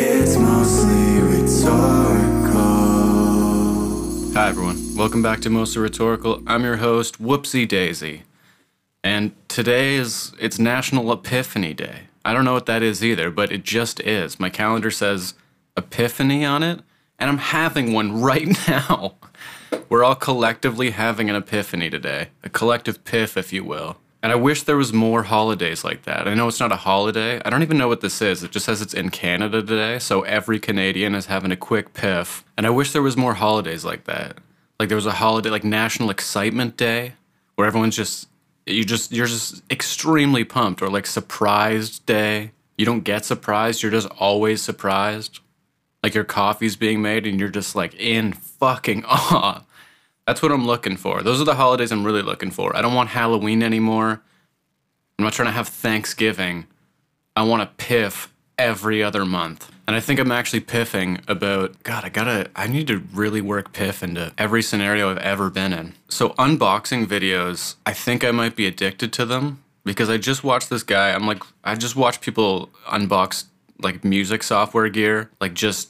It's mostly rhetorical. Hi, everyone. Welcome back to Mostly Rhetorical. I'm your host, Whoopsie Daisy. And today is it's National Epiphany Day. I don't know what that is either, but it just is. My calendar says Epiphany on it, and I'm having one right now. We're all collectively having an epiphany today, a collective piff, if you will. And I wish there was more holidays like that. I know it's not a holiday. I don't even know what this is. It just says it's in Canada today, so every Canadian is having a quick piff. And I wish there was more holidays like that. Like there was a holiday like National Excitement Day where everyone's just you just you're just extremely pumped or like surprised day. You don't get surprised, you're just always surprised. Like your coffee's being made and you're just like in fucking awe. That's what I'm looking for. Those are the holidays I'm really looking for. I don't want Halloween anymore. I'm not trying to have Thanksgiving. I want to piff every other month. And I think I'm actually piffing about, God, I gotta, I need to really work piff into every scenario I've ever been in. So, unboxing videos, I think I might be addicted to them because I just watched this guy. I'm like, I just watch people unbox like music software gear, like just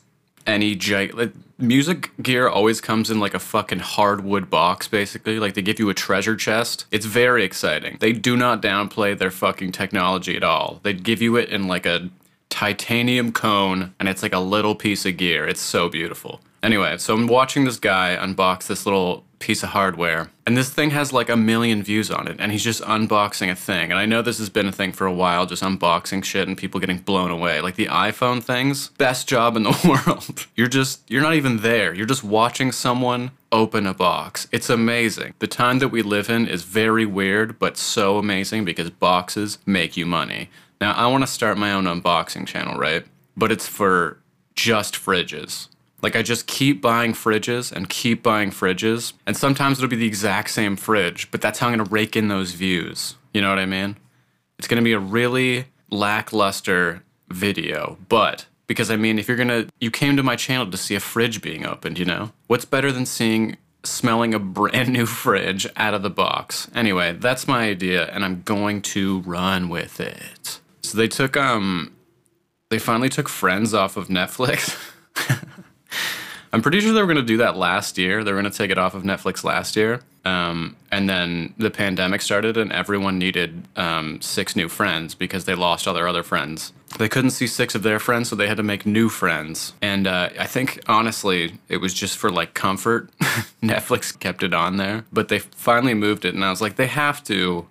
any gi- like, music gear always comes in like a fucking hardwood box basically. Like they give you a treasure chest. It's very exciting. They do not downplay their fucking technology at all. They give you it in like a titanium cone and it's like a little piece of gear. It's so beautiful anyway so i'm watching this guy unbox this little piece of hardware and this thing has like a million views on it and he's just unboxing a thing. And i know this has been a thing for a while just unboxing shit and people getting blown away. Like the iphone things best job in the world. You're just you're not even there. You're just watching someone open a box. It's amazing. The time that we live in is very weird but so amazing because boxes make you money. Now i want to start my own unboxing channel right? But it's for just fridges like I just keep buying fridges and keep buying fridges, and sometimes it'll be the exact same fridge, but that's how I'm gonna rake in those views. You know what I mean? It's gonna be a really lackluster video, but because I mean, if you're gonna, you came to my channel to see a fridge being opened, you know? What's better than seeing, smelling a brand new fridge out of the box? Anyway, that's my idea, and I'm going to run with it. So they took, um, they finally took Friends off of Netflix. I'm pretty sure they were going to do that last year. They were going to take it off of Netflix last year. Um, and then the pandemic started, and everyone needed um, six new friends because they lost all their other friends. They couldn't see six of their friends, so they had to make new friends. And uh, I think, honestly, it was just for like comfort. Netflix kept it on there, but they finally moved it, and I was like, they have to.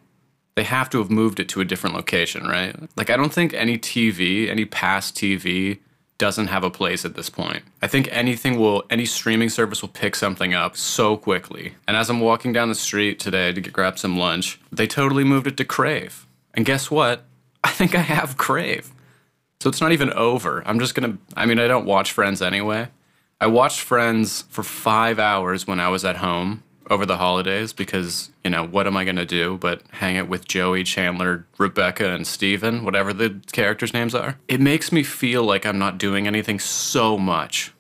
They have to have moved it to a different location, right? Like, I don't think any TV, any past TV, doesn't have a place at this point. I think anything will, any streaming service will pick something up so quickly. And as I'm walking down the street today to get, grab some lunch, they totally moved it to Crave. And guess what? I think I have Crave. So it's not even over. I'm just gonna, I mean, I don't watch Friends anyway. I watched Friends for five hours when I was at home over the holidays because, you know, what am I going to do but hang out with Joey, Chandler, Rebecca, and Steven, whatever the characters' names are? It makes me feel like I'm not doing anything so much.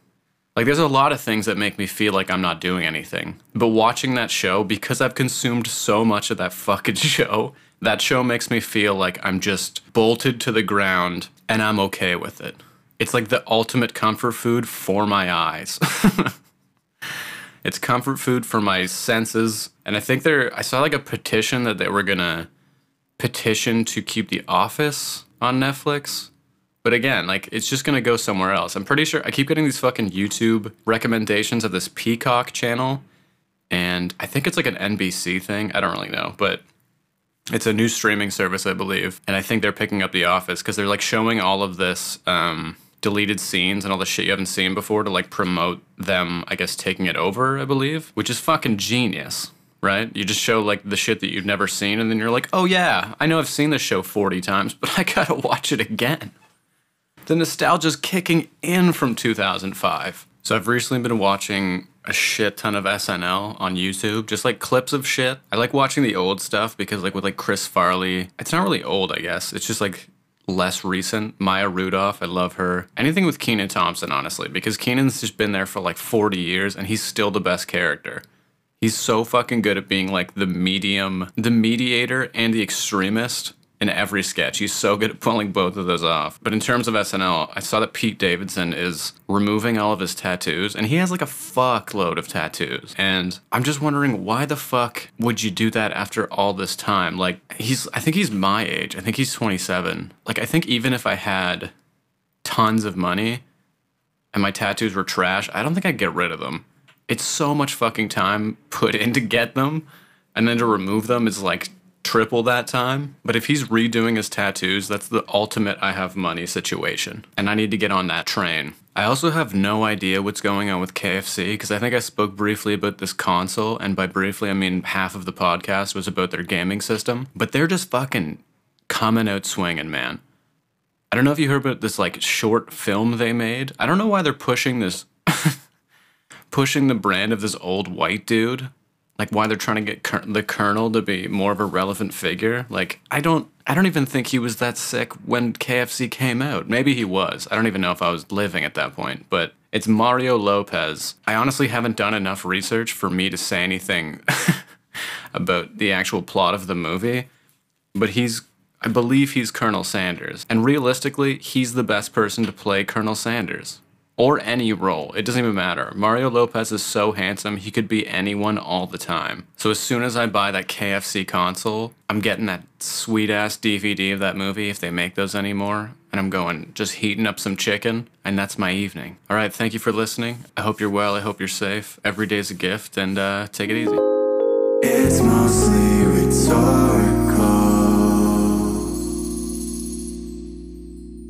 Like, there's a lot of things that make me feel like I'm not doing anything. But watching that show, because I've consumed so much of that fucking show, that show makes me feel like I'm just bolted to the ground and I'm okay with it. It's like the ultimate comfort food for my eyes. It's comfort food for my senses. And I think there, I saw like a petition that they were gonna petition to keep The Office on Netflix. But again, like it's just gonna go somewhere else. I'm pretty sure I keep getting these fucking YouTube recommendations of this Peacock channel. And I think it's like an NBC thing. I don't really know, but it's a new streaming service, I believe. And I think they're picking up The Office because they're like showing all of this um, deleted scenes and all the shit you haven't seen before to like promote them, I guess, taking it over, I believe, which is fucking genius, right? You just show like the shit that you've never seen and then you're like, oh yeah, I know I've seen this show 40 times, but I gotta watch it again. The nostalgia's kicking in from 2005. So I've recently been watching a shit ton of SNL on YouTube, just like clips of shit. I like watching the old stuff because like with like Chris Farley, it's not really old, I guess. It's just like less recent. Maya Rudolph, I love her. Anything with Kenan Thompson, honestly, because Kenan's just been there for like 40 years and he's still the best character. He's so fucking good at being like the medium, the mediator and the extremist in every sketch. He's so good at pulling both of those off. But in terms of SNL, I saw that Pete Davidson is removing all of his tattoos, and he has like a fuckload of tattoos. And I'm just wondering why the fuck would you do that after all this time? Like, he's, I think he's my age. I think he's 27. Like, I think even if I had tons of money and my tattoos were trash, I don't think I'd get rid of them. It's so much fucking time put in to get them, and then to remove them is like triple that time. But if he's redoing his tattoos, that's the ultimate I have money situation. And I need to get on that train. I also have no idea what's going on with KFC because I think I spoke briefly about this console, and by briefly, I mean half of the podcast was about their gaming system. But they're just fucking coming out swinging, man. I don't know if you heard about this like short film they made. I don't know why they're pushing this, pushing the brand of this old white dude like why they're trying to get the colonel to be more of a relevant figure? Like i don't i don't even think he was that sick when kfc came out. Maybe he was. I don't even know if i was living at that point but it's mario lopez. I honestly haven't done enough research for me to say anything about the actual plot of the movie but he's i believe he's colonel sanders. And realistically he's the best person to play colonel sanders or any role. It doesn't even matter. Mario Lopez is so handsome, he could be anyone all the time. So as soon as I buy that KFC console, I'm getting that sweet ass DVD of that movie if they make those anymore. And I'm going, just heating up some chicken, and that's my evening. All right, thank you for listening. I hope you're well. I hope you're safe. Every day's a gift, and uh, take it easy. It's mostly rhetorical.